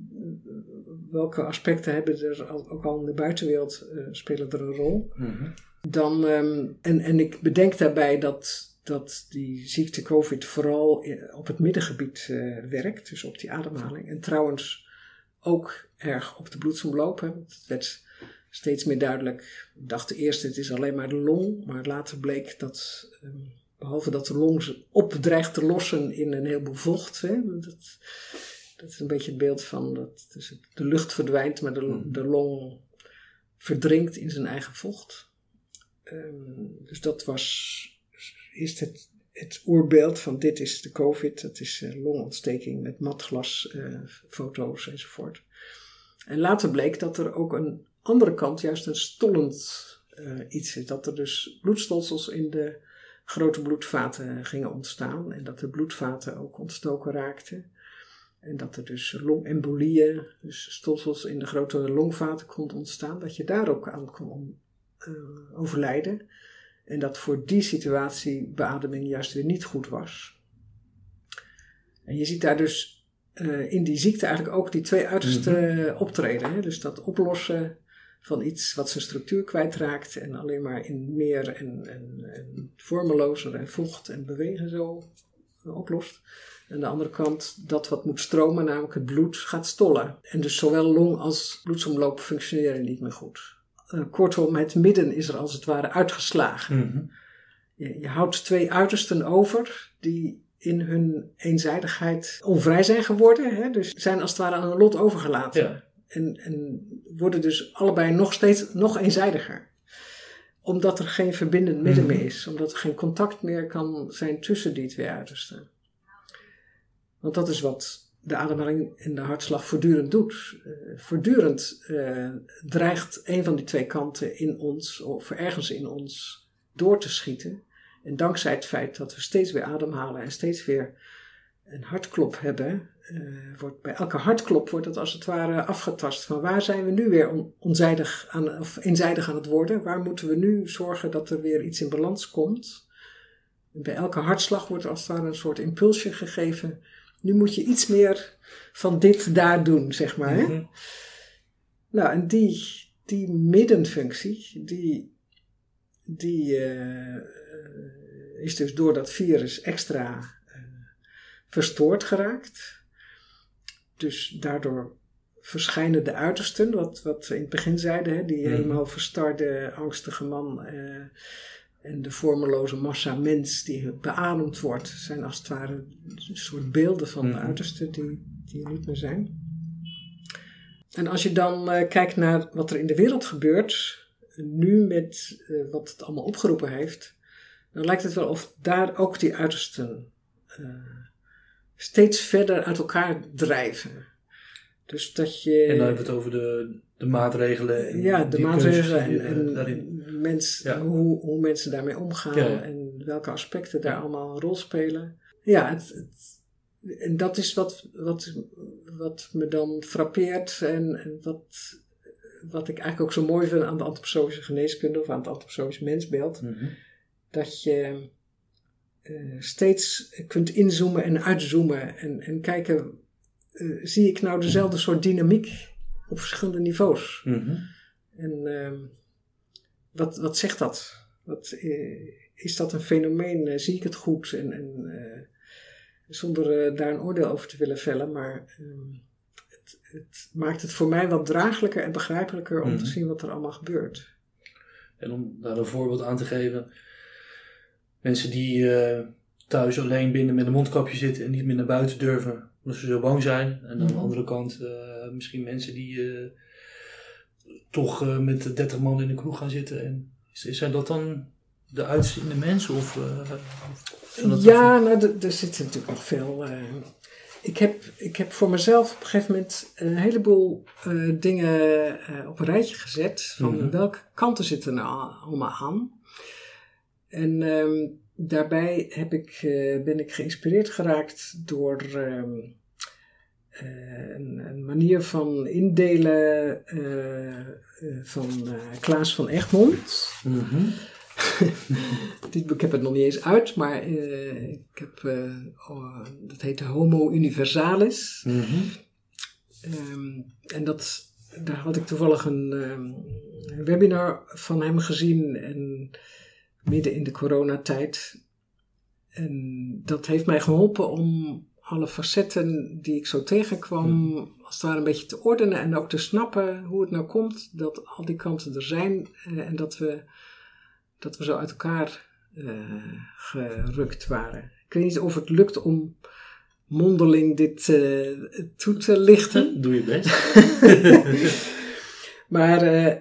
welke aspecten hebben er al, ook al in de buitenwereld eh, spelen er een rol? Mhm. Dan, ehm, en, en ik bedenk daarbij dat, dat die ziekte COVID vooral i- op het middengebied eh, werkt, dus op die ademhaling. En trouwens ook erg op de bloedsomloop. Hè. want Het werd steeds meer duidelijk. Ik dacht eerst het is alleen maar de long, maar later bleek dat, ehm, behalve dat de long opdreigt te lossen in een heleboel vocht, hè, dat, Dat is een beetje het beeld van dat dus de lucht verdwijnt, maar de, de long verdrinkt in zijn eigen vocht. Ehm, dus dat was is het, het oerbeeld van dit is de COVID, dat is uh, longontsteking met matglas, uh, foto's enzovoort. En later bleek dat er ook een andere kant, juist een stollend uh, iets is. Dat er dus bloedstolsels in de grote bloedvaten gingen ontstaan en dat de bloedvaten ook ontstoken raakten. En dat er dus longembolieën, dus stolsels in de grote longvaten konden ontstaan, dat je daar ook aan kon uh, overlijden. En dat voor die situatie beademing juist weer niet goed was. En je ziet daar dus uh, in die ziekte eigenlijk ook die twee uitersten mm optreden. Hè? Dus dat oplossen van iets wat zijn structuur kwijtraakt en alleen maar in meer en, en, en vormelozer en vocht en bewegen zo oplost. En de andere kant, dat wat moet stromen, namelijk het bloed, gaat stollen. En dus zowel long als bloedsomloop functioneren niet meer goed. Uh, kortom, het midden is er als het ware uitgeslagen. Mhm. je, je, houdt twee uitersten over die in hun eenzijdigheid onvrij zijn geworden. Hè? Dus zijn als het ware aan hun lot overgelaten. Ja. En, en worden dus allebei nog steeds nog eenzijdiger omdat er geen verbindend midden meer is. Omdat er geen contact meer kan zijn tussen die twee uitersten. Want dat is wat de ademhaling en de hartslag voortdurend doet. Uh, voortdurend uh, dreigt een van die twee kanten in ons, of ergens in ons, door te schieten. En dankzij het feit dat we steeds weer ademhalen en steeds weer een hartklop hebben, uh, wordt bij elke hartklop wordt het als het ware afgetast van waar zijn we nu weer on, onzijdig aan, of eenzijdig aan het worden? Waar moeten we nu zorgen dat er weer iets in balans komt? En bij elke hartslag wordt er als het ware een soort impulsje gegeven nu moet je iets meer van dit daar doen, zeg maar. Hè? Mhm. Nou, en die, die middenfunctie, die, die uh, is dus door dat virus extra uh, verstoord geraakt. Dus daardoor verschijnen de uitersten, wat, wat we in het begin zeiden, hè, die Mhm. helemaal verstarde, angstige man. eh, en de vormeloze massa mens die beademd wordt, zijn als het ware een soort beelden van de Mhm. uitersten die, die er niet meer zijn. En als je dan eh, kijkt naar wat er in de wereld gebeurt, nu met eh, wat het allemaal opgeroepen heeft, dan lijkt het wel of daar ook die uitersten steeds verder uit elkaar drijven. Dus dat je. En dan hebben we het over de, de maatregelen. En Ja, de maatregelen en, eh, en mens, Ja. hoe, hoe mensen daarmee omgaan Ja, en welke aspecten daar allemaal een rol spelen. Ja, het, het- en dat is wat, wat, wat me dan frappeert en, en wat, wat ik eigenlijk ook zo mooi vind aan de antroposofische geneeskunde of aan het antroposofisch mensbeeld. Mhm. Dat je eh, steeds kunt inzoomen en uitzoomen en, en kijken, eh, zie ik nou dezelfde soort dynamiek op verschillende niveaus? Mhm. En ehm, wat, wat zegt dat? Wat, eh, is dat een fenomeen? Zie ik het goed? En, en, zonder daar een oordeel over te willen vellen, maar ehm, het, het maakt het voor mij wat draaglijker en begrijpelijker om Mhm. te zien wat er allemaal gebeurt. En om daar een voorbeeld aan te geven. Mensen die eh, thuis alleen binnen met een mondkapje zitten en niet meer naar buiten durven. Omdat ze zo bang zijn. En aan de Mhm. andere kant eh, misschien mensen die eh, toch met 30 man in de kroeg gaan zitten. En zijn dat dan de uitziende mensen? Of, Ja, nou, er zit natuurlijk nog veel. ik, heb, ik heb voor mezelf op een gegeven moment een heleboel dingen op een rijtje gezet. Van Mhm. welke kanten zitten er nou allemaal aan. En ehm, daarbij heb ik, eh, ben ik geïnspireerd geraakt door ehm, eh, een, een manier van indelen eh, van Klaas van Egmond. Mhm. Die- Ik heb het nog niet eens uit, maar ik heb, oh, dat heet Homo Universalis. Mhm. Ehm, en dat, daar had ik toevallig een, een webinar van hem gezien en midden in de coronatijd. En dat heeft mij geholpen om alle facetten die ik zo tegenkwam, als het ware een beetje te ordenen en ook te snappen hoe het nou komt dat al die kanten er zijn eh, en dat we, dat we zo uit elkaar eh, gerukt waren. Ik weet niet of het lukt om mondeling dit uh, toe te lichten. Doe je best. maar uh,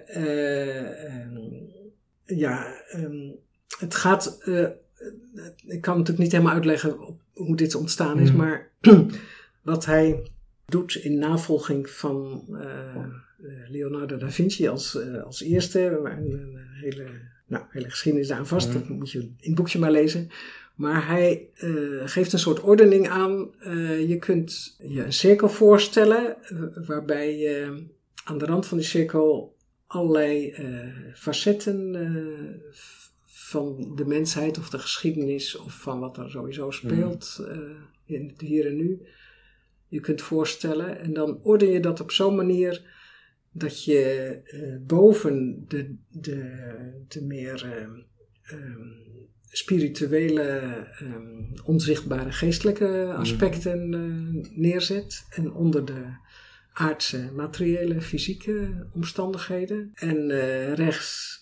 ja, um, het gaat. ik kan natuurlijk niet helemaal uitleggen hoe dit ontstaan is, mm. maar wat hij doet in navolging van Leonardo da Vinci als, als eerste, een, een hele, nou, hele geschiedenis aan vast, mm. dat moet je in het boekje maar lezen. Maar hij uh, geeft een soort ordening aan. Je kunt je een cirkel voorstellen, waarbij je aan de rand van die cirkel allerlei facetten van de mensheid of de geschiedenis of van wat er sowieso speelt mm. in het hier en nu, je kunt voorstellen. En dan orden je dat op zo'n manier dat je boven de, de, de meer. Um, spirituele, um, onzichtbare geestelijke mhm. aspecten uh, neerzet. En onder de aardse, materiële, fysieke omstandigheden. En rechts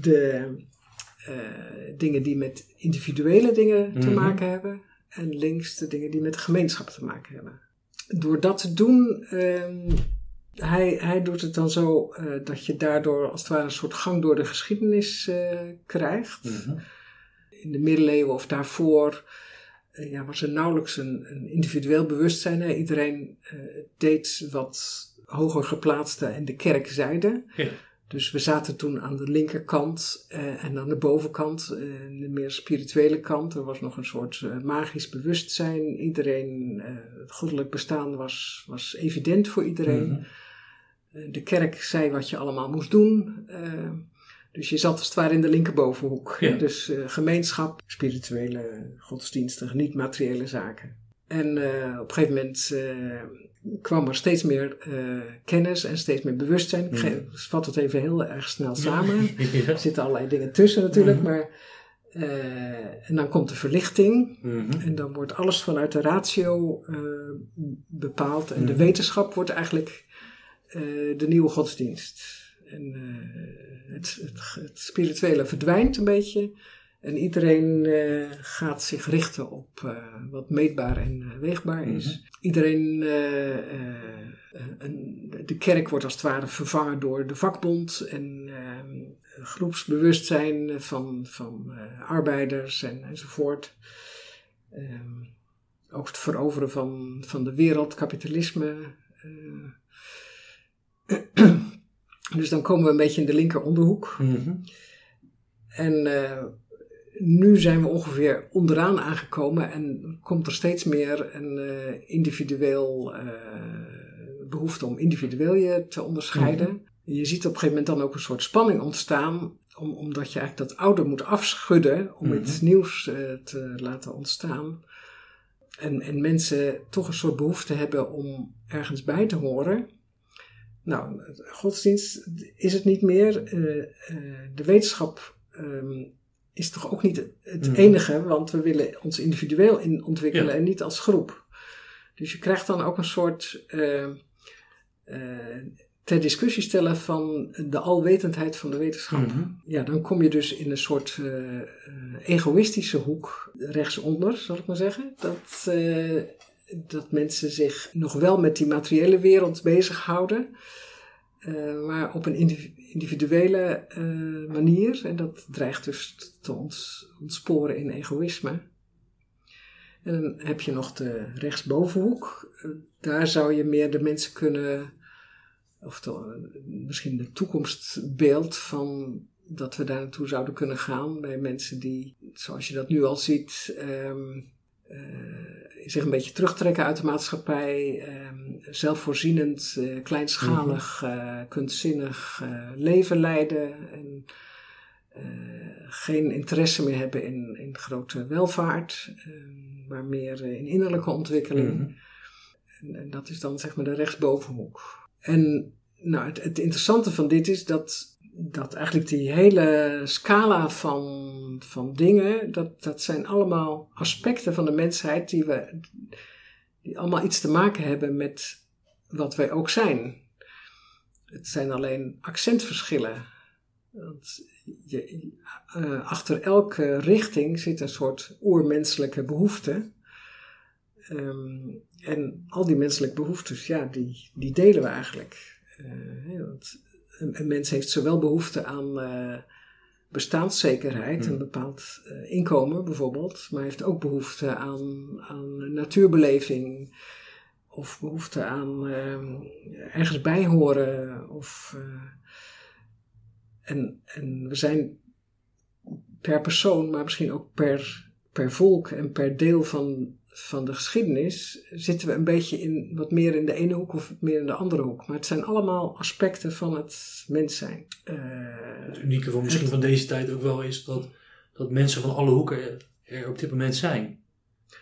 de dingen die met individuele dingen te mhm. maken hebben. En links de dingen die met gemeenschap te maken hebben. Door dat te doen um, hij, hij doet het dan zo uh, dat je daardoor als het ware een soort gang door de geschiedenis uh, krijgt. Mm -hmm. In de middeleeuwen of daarvoor uh, ja, was er nauwelijks een, een individueel bewustzijn. Hè? Iedereen deed wat hoger geplaatste en de kerk zeiden. Ja. Dus we zaten toen aan de linkerkant en aan de bovenkant, de meer spirituele kant. Er was nog een soort magisch bewustzijn. Iedereen, het goddelijk bestaan was, was evident voor iedereen. Mm -hmm. Eh, de kerk zei wat je allemaal moest doen. Eh, dus je zat als het ware in de linkerbovenhoek. Dus gemeenschap, spirituele godsdienstige, niet-materiële zaken. En op een gegeven moment kwam er steeds meer kennis en steeds meer bewustzijn. Ik mm. vat het even heel erg snel samen. Er zitten allerlei dingen tussen natuurlijk, mm. maar... en dan komt de verlichting. Mm-hmm. En dan wordt alles vanuit de ratio bepaald. En de mm-hmm. wetenschap wordt eigenlijk de nieuwe godsdienst. En het, het, het, spirituele verdwijnt een beetje. En iedereen uh, gaat zich richten op wat meetbaar en weegbaar is. Mm -hmm. Iedereen, een, de kerk wordt als het ware vervangen door de vakbond en ehm, groepsbewustzijn van, van arbeiders en, enzovoort. Um, ook het veroveren van, van de wereld, kapitalisme. dus dan komen we een beetje in de linker onderhoek. Mhm. En uh, nu zijn we ongeveer onderaan aangekomen en komt er steeds meer een uh, individueel uh, behoefte om individueel je te onderscheiden. Mm Je ziet op een gegeven moment dan ook een soort spanning ontstaan, om, omdat je eigenlijk dat oude moet afschudden om mm iets nieuws te laten ontstaan. En, en mensen toch een soort behoefte hebben om ergens bij te horen. Nou, godsdienst is het niet meer. De wetenschap um, is toch ook niet het mm. enige, want we willen ons individueel in ontwikkelen ja. en niet als groep. Dus je krijgt dan ook een soort uh, ter discussie stellen van de alwetendheid van de wetenschap. Mm -hmm. Ja, dan kom je dus in een soort egoïstische hoek rechtsonder, zal ik maar zeggen. Dat dat mensen zich nog wel met die materiële wereld bezighouden, maar op een individuele uh, manier. En dat dreigt dus te ontsporen in egoïsme. En dan heb je nog de rechtsbovenhoek. Uh, daar zou je meer de mensen kunnen, of de, misschien de toekomstbeeld van dat we daar naartoe zouden kunnen gaan bij mensen die, zoals je dat nu al ziet, um, uh, zich een beetje terugtrekken uit de maatschappij, uh, zelfvoorzienend, uh, kleinschalig, uh, kunstzinnig leven leiden en geen interesse meer hebben in, in grote welvaart, maar meer in innerlijke ontwikkeling. -hmm. en, en, dat is dan zeg maar de rechtsbovenhoek. En nou, het, het interessante van dit is dat dat eigenlijk die hele scala van, van dingen, dat, dat zijn allemaal aspecten van de mensheid die, we, die allemaal iets te maken hebben met wat wij ook zijn. Het zijn alleen accentverschillen. Want je, uh, achter elke richting zit een soort oermenselijke behoefte. Ehm, en al die menselijke behoeftes, ja, die, die delen we eigenlijk. Uh, want een, een, mens heeft zowel behoefte aan bestaanszekerheid, een hmm. bepaald uh, inkomen bijvoorbeeld, maar heeft ook behoefte aan, aan natuurbeleving of behoefte aan ehm, ergens bijhoren. Of, en, en we zijn per persoon, maar misschien ook per, per volk en per deel van van de geschiedenis zitten we een beetje in wat meer in de ene hoek of meer in de andere hoek. Maar het zijn allemaal aspecten van het mens zijn. Uh, het unieke van misschien van deze tijd ook wel is dat, dat mensen van alle hoeken er op dit moment zijn.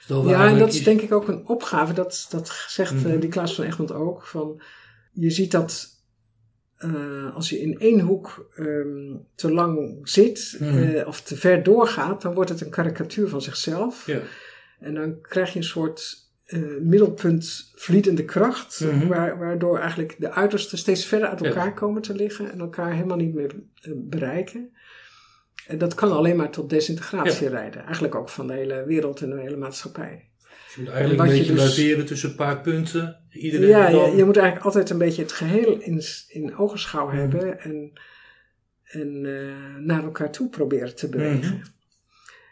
Dus ja, en dat is denk ik ook een opgave. Dat, dat zegt mm -hmm. die Klaas van Egmond ook. Van, je ziet dat uh, als je in één hoek um, te lang zit mm -hmm. uh, of te ver doorgaat, dan wordt het een karikatuur van zichzelf. Ja. En dan krijg je een soort uh, middelpunt vliedende kracht, mm -hmm. waardoor eigenlijk de uitersten steeds verder uit elkaar komen te liggen en elkaar helemaal niet meer uh, bereiken. En dat kan alleen maar tot desintegratie ja. leiden, eigenlijk ook van de hele wereld en de hele maatschappij. Dus je moet eigenlijk een beetje dus, tussen een paar punten. Iedereen ja, dan... je, je, moet eigenlijk altijd een beetje het geheel in, in ogenschouw mm -hmm. hebben en, en uh, naar elkaar toe proberen te bewegen. Mm -hmm.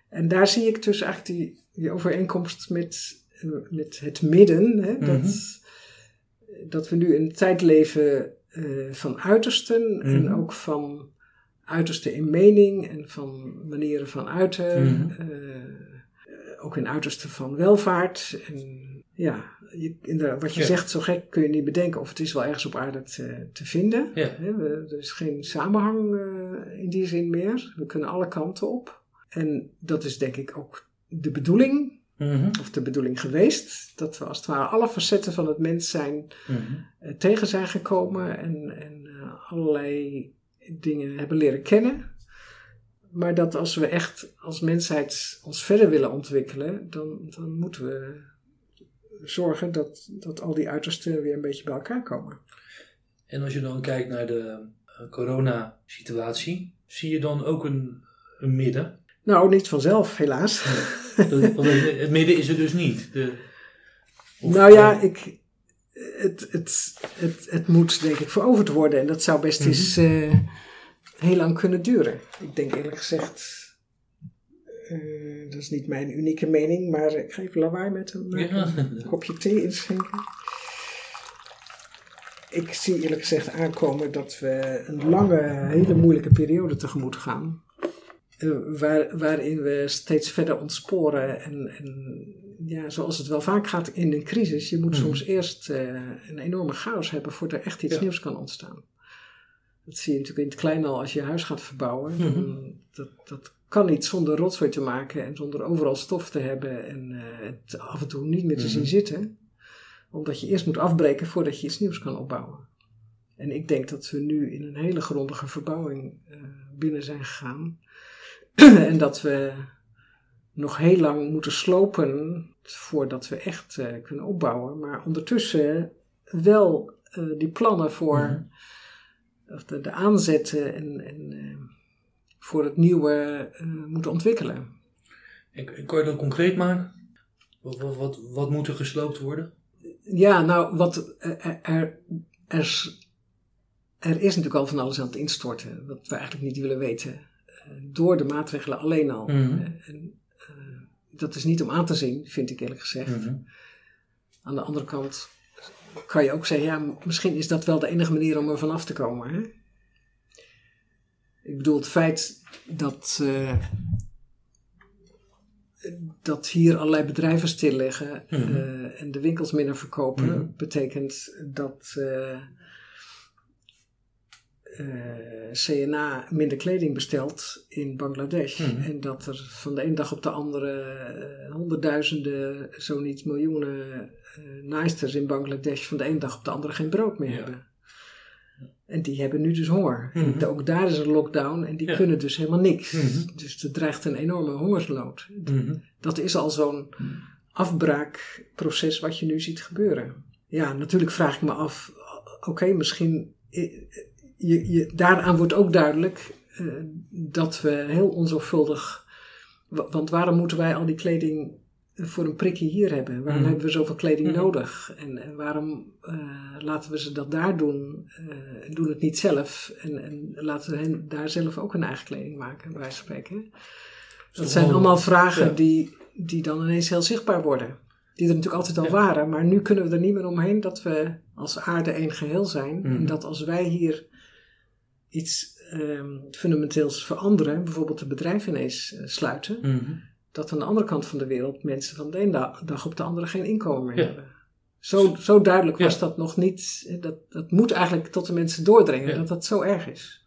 En daar zie ik dus eigenlijk die die overeenkomst met, met het midden. Hè, dat, mm -hmm. dat we nu in een tijd leven uh, van uitersten mm -hmm. en ook van uitersten in mening en van manieren van uiten. Mm -hmm. uh, ook in uitersten van welvaart. En ja, je, de, wat je ja. zegt, zo gek kun je niet bedenken of het is wel ergens op aarde te, te vinden. Ja. Hè, we, er is geen samenhang uh, in die zin meer. We kunnen alle kanten op. En dat is denk ik ook de bedoeling, mm-hmm. of de bedoeling geweest, dat we als het ware alle facetten van het mens zijn mm-hmm. uh, tegen zijn gekomen en, en uh, allerlei dingen hebben leren kennen. Maar dat als we echt als mensheid ons verder willen ontwikkelen, dan, dan moeten we zorgen dat, dat al die uitersten weer een beetje bij elkaar komen. En als je dan kijkt naar de uh, coronasituatie, zie je dan ook een, een midden? Nou, niet vanzelf, helaas. het midden is er dus niet. De, nou ja, ik, het, het, het, het moet denk ik veroverd worden. En dat zou best mm -hmm. eens uh, heel lang kunnen duren. Ik denk eerlijk gezegd, uh, dat is niet mijn unieke mening, maar ik ga even lawaai met een, ja. een kopje thee inschenken. Ik zie eerlijk gezegd aankomen dat we een lange, hele moeilijke periode tegemoet gaan. Eh, waar, waarin we steeds verder ontsporen. En, en, ja, zoals het wel vaak gaat in een crisis, je moet mm. soms eerst uh, een enorme chaos hebben voordat er echt iets ja. nieuws kan ontstaan. Dat zie je natuurlijk in het klein al als je huis gaat verbouwen. Mm -hmm. dat, dat kan niet zonder rotzooi te maken en zonder overal stof te hebben en uh, het af en toe niet meer te mm -hmm. zien zitten. Omdat je eerst moet afbreken voordat je iets nieuws kan opbouwen. En ik denk dat we nu in een hele grondige verbouwing binnen zijn gegaan en dat we nog heel lang moeten slopen voordat we echt uh, kunnen opbouwen. Maar ondertussen wel uh, die plannen voor -hmm. de, de, aanzetten en, en uh, voor het nieuwe moeten ontwikkelen. En, kan je dat concreet maken? Wat, wat, wat, wat moet er gesloopt worden? Ja, nou, wat er, er, er, er is natuurlijk al van alles aan het instorten, wat we eigenlijk niet willen weten door de maatregelen alleen al. En, uh, dat is niet om aan te zien, vind ik eerlijk gezegd. Mm-hmm. Aan de andere kant kan je ook zeggen, ja, misschien is dat wel de enige manier om er vanaf te komen. Hè? Ik bedoel, het feit dat, uh, dat hier allerlei bedrijven stilleggen mm-hmm. uh, en de winkels minder verkopen, betekent dat uh, eh, CNA minder kleding bestelt in Bangladesh. Mm. En dat er van de ene dag op de andere uh, honderdduizenden, zo niet miljoenen uh, naaisters in Bangladesh van de ene dag op de andere geen brood meer ja. hebben. En die hebben nu dus honger. Mm -hmm. Ook daar is een lockdown en die ja. kunnen dus helemaal niks. Mm -hmm. Dus er dreigt een enorme hongersnood. -hmm. Dat is al zo'n afbraakproces wat je nu ziet gebeuren. Ja, natuurlijk vraag ik me af, oké, okay, misschien je, je, daaraan wordt ook duidelijk uh, dat we heel onzorgvuldig. Want waarom moeten wij al die kleding voor een prikje hier hebben? Waarom Mhm. hebben we zoveel kleding Mhm. nodig? En, en waarom eh, laten we ze dat daar doen eh, en doen het niet zelf? En, en laten we hen daar zelf ook hun eigen kleding maken, bij wijze van spreken. Dat zijn allemaal vragen ja. die, die dan ineens heel zichtbaar worden. Die er natuurlijk altijd al Ja. waren, maar nu kunnen we er niet meer omheen dat we als aarde één geheel zijn. Mhm. En dat als wij hier iets ehm, fundamenteels veranderen, bijvoorbeeld een bedrijf ineens eh, sluiten, Mhm. dat aan de andere kant van de wereld mensen van de ene da- dag op de andere geen inkomen meer Ja. hebben. Zo, zo duidelijk was Ja. dat nog niet. Dat, dat moet eigenlijk tot de mensen doordringen, Ja. dat dat zo erg is.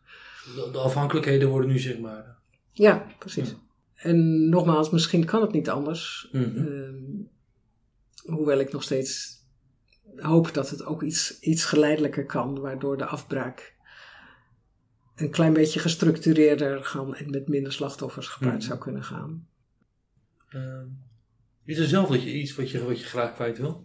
De, de afhankelijkheden worden nu zichtbaar. Ja, precies. En nogmaals, misschien kan het niet anders. Mhm. Ehm, hoewel ik nog steeds hoop dat het ook iets, iets geleidelijker kan, waardoor de afbraak een klein beetje gestructureerder gaan en met minder slachtoffers gepaard Mhm. zou kunnen gaan. Ehm, is er zelf dat je iets wat je, wat je graag kwijt wil?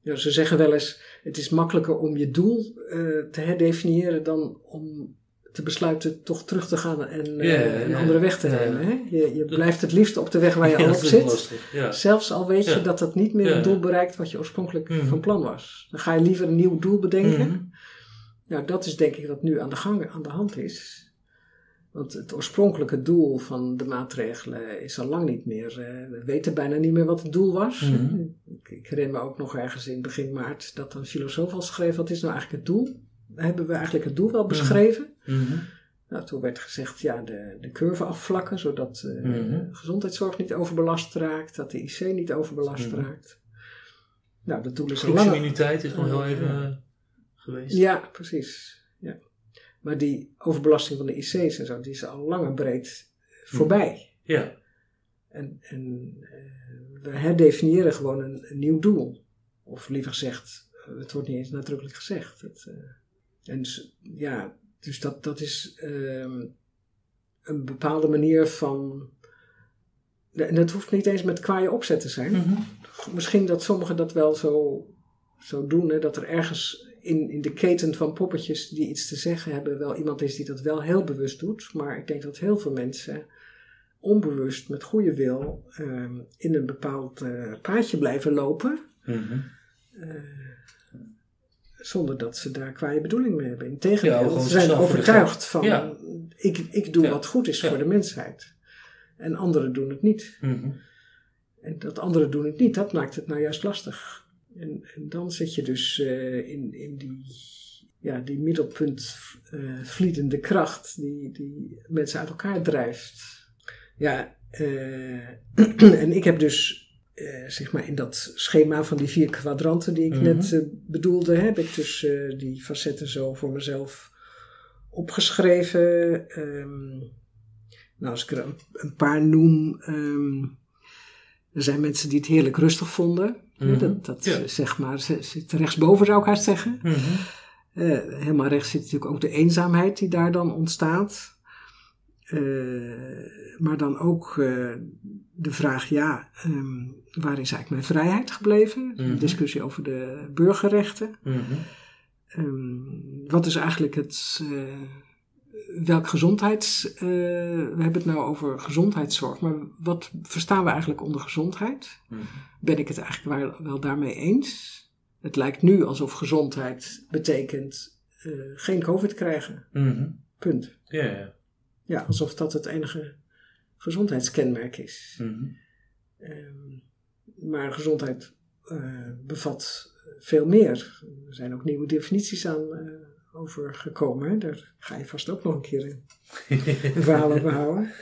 Ja, ze zeggen wel eens, het is makkelijker om je doel eh, te herdefiniëren dan om te besluiten toch terug te gaan en eh, een andere weg te nemen. Hè? Je, je blijft het liefst op de weg waar je Ja, al op zit. lastig. Ja. Zelfs al weet je dat dat niet meer het doel bereikt wat je oorspronkelijk Mhm. van plan was. Dan ga je liever een nieuw doel bedenken. Mhm. Nou, dat is denk ik wat nu aan de, gang, aan de hand is. Want het oorspronkelijke doel van de maatregelen is al lang niet meer. eh, we weten bijna niet meer wat het doel was. Mhm. Ik, ik herinner me ook nog ergens in begin maart dat een filosoof al schreef: wat is nou eigenlijk het doel? Hebben we eigenlijk het doel wel beschreven? Mhm. Nou, toen werd gezegd: ja, de, de curve afvlakken, zodat eh Mhm. gezondheidszorg niet overbelast raakt, dat de IC niet overbelast Mhm. raakt. Nou, dat doel is al lang. Groepsimmuniteit is nog heel Eh, even eh, geweest. Ja, precies. Ja. Maar die overbelasting van de IC's en zo, die is al lang en breed voorbij. Ja. En, en eh, we herdefiniëren gewoon een, een nieuw doel. Of liever gezegd, eh, het wordt niet eens nadrukkelijk gezegd. Het, eh, en dus, ja, dus dat, dat is ehm, een bepaalde manier van. En dat hoeft niet eens met kwaaie opzet te zijn. Mhm. Misschien dat sommigen dat wel zo, zo doen, hè, dat er ergens in, in de keten van poppetjes die iets te zeggen hebben, wel iemand is die dat wel heel bewust doet. Maar ik denk dat heel veel mensen onbewust met goede wil ehm, in een bepaald eh, paadje blijven lopen. Mhm. eh, zonder dat ze daar kwaaie bedoeling mee hebben. Integendeel, Ja, ze zijn overtuigd van Ja. ik, ik doe Ja. wat goed is voor de mensheid. En anderen doen het niet. Mhm. En dat anderen doen het niet, dat maakt het nou juist lastig. En, en dan zit je dus eh, in, in die, ja, die middelpunt eh, vliedende kracht die, die mensen uit elkaar drijft. Ja, eh, en ik heb dus, zeg maar, in dat schema van die vier kwadranten die ik Mhm. net bedoelde, heb ik dus die facetten zo voor mezelf opgeschreven. Ehm, nou, als ik er een, een paar noem. ehm, er zijn mensen die het heerlijk rustig vonden. Mhm. Dat, dat Ja. zeg maar, ze- zit rechtsboven zou ik haast zeggen. Mhm. Eh, helemaal rechts zit natuurlijk ook de eenzaamheid die daar dan ontstaat. Eh, maar dan ook eh, de vraag, ja, ehm, waar is eigenlijk mijn vrijheid gebleven? Mhm. Een discussie over de burgerrechten. Mhm. Ehm, wat is eigenlijk het. Welk gezondheids. eh, we hebben het nou over gezondheidszorg, maar wat verstaan we eigenlijk onder gezondheid? Mhm. Ben ik het eigenlijk wel, wel daarmee eens? Het lijkt nu alsof gezondheid betekent eh, geen COVID krijgen. Mhm. Punt. Ja, ja. Ja, alsof dat het enige gezondheidskenmerk is. Mhm. Ehm, maar gezondheid eh, bevat veel meer. Er zijn ook nieuwe definities aan over gekomen. Daar ga je vast ook nog een keer een, een verhaal over houden.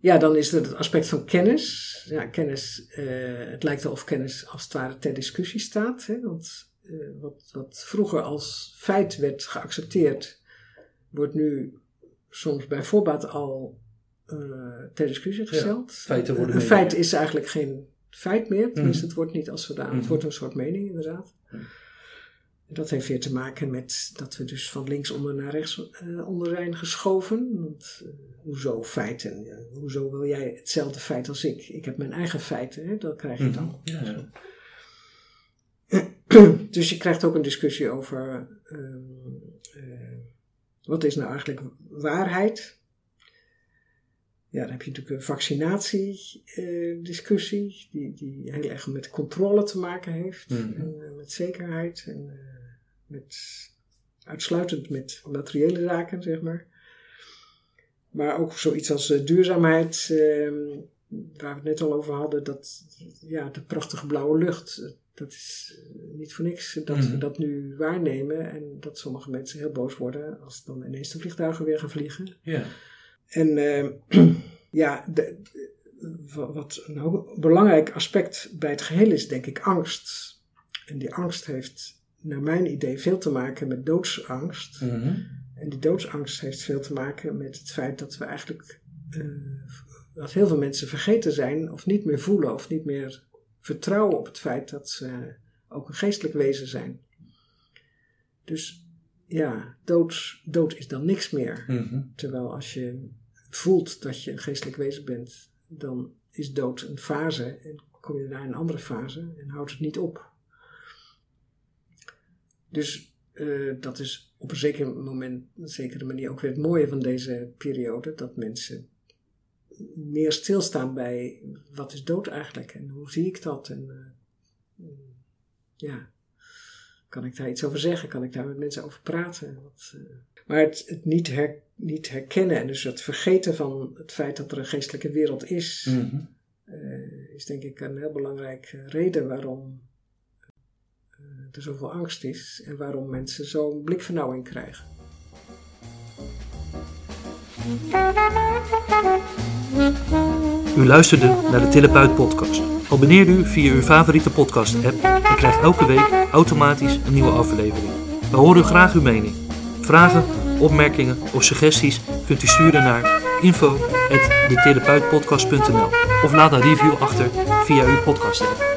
Ja, dan is er het aspect van kennis. Ja, kennis, eh, het lijkt wel of kennis als het ware ter discussie staat. Hè? Want eh, wat, wat vroeger als feit werd geaccepteerd, wordt nu soms bij voorbaat al eh, ter discussie gesteld. feiten worden een feit is eigenlijk geen feit meer. Tenminste, Mhm. het wordt niet als zodanig. Mhm. Het wordt een soort mening, inderdaad. Mhm. Dat heeft weer te maken met dat we dus van links onder naar rechts eh, onder zijn geschoven. Want eh, hoezo feiten? Ja, hoezo wil jij hetzelfde feit als ik? Ik heb mijn eigen feiten, hè? dat krijg je dan. Ja, ja. Dus je krijgt ook een discussie over eh, wat is nou eigenlijk waarheid? Ja, dan heb je natuurlijk een vaccinatiediscussie, die, die heel erg met controle te maken heeft, Mhm. en, met zekerheid en met, uitsluitend met materiële zaken, zeg maar. Maar ook zoiets als eh, duurzaamheid, eh, waar we het net al over hadden, dat ja, de prachtige blauwe lucht, eh, dat is eh, niet voor niks dat we Mhm. dat nu waarnemen en dat sommige mensen heel boos worden als dan ineens de vliegtuigen weer gaan vliegen. Ja. En eh, ja, de, de- wa- wat een belangrijk aspect bij het geheel is, denk ik, angst. En die angst heeft, naar mijn idee, veel te maken met doodsangst. Mhm. En die doodsangst heeft veel te maken met het feit dat we eigenlijk, eh, dat heel veel mensen vergeten zijn, of niet meer voelen, of niet meer vertrouwen op het feit dat ze ook een geestelijk wezen zijn. Dus ja, dood, dood is dan niks meer. Mhm. Terwijl als je voelt dat je een geestelijk wezen bent, dan is dood een fase en kom je naar een andere fase en houdt het niet op. Dus eh, dat is op een zeker moment, een zekere manier ook weer het mooie van deze periode, dat mensen meer stilstaan bij wat is dood eigenlijk en hoe zie ik dat en eh, ja, kan ik daar iets over zeggen, kan ik daar met mensen over praten. Wat, eh, maar het, het niet, her, niet herkennen en dus het vergeten van het feit dat er een geestelijke wereld is, Mhm. is denk ik een heel belangrijke reden waarom er zoveel angst is en waarom mensen zo'n blikvernauwing krijgen. U luisterde naar de Therapeut podcast. Abonneer u via uw favoriete podcast app en krijgt elke week automatisch een nieuwe aflevering. We horen graag uw mening. Vragen, opmerkingen of suggesties kunt u sturen naar info.detherapeutpodcast.nl of laat een review achter via uw podcast app.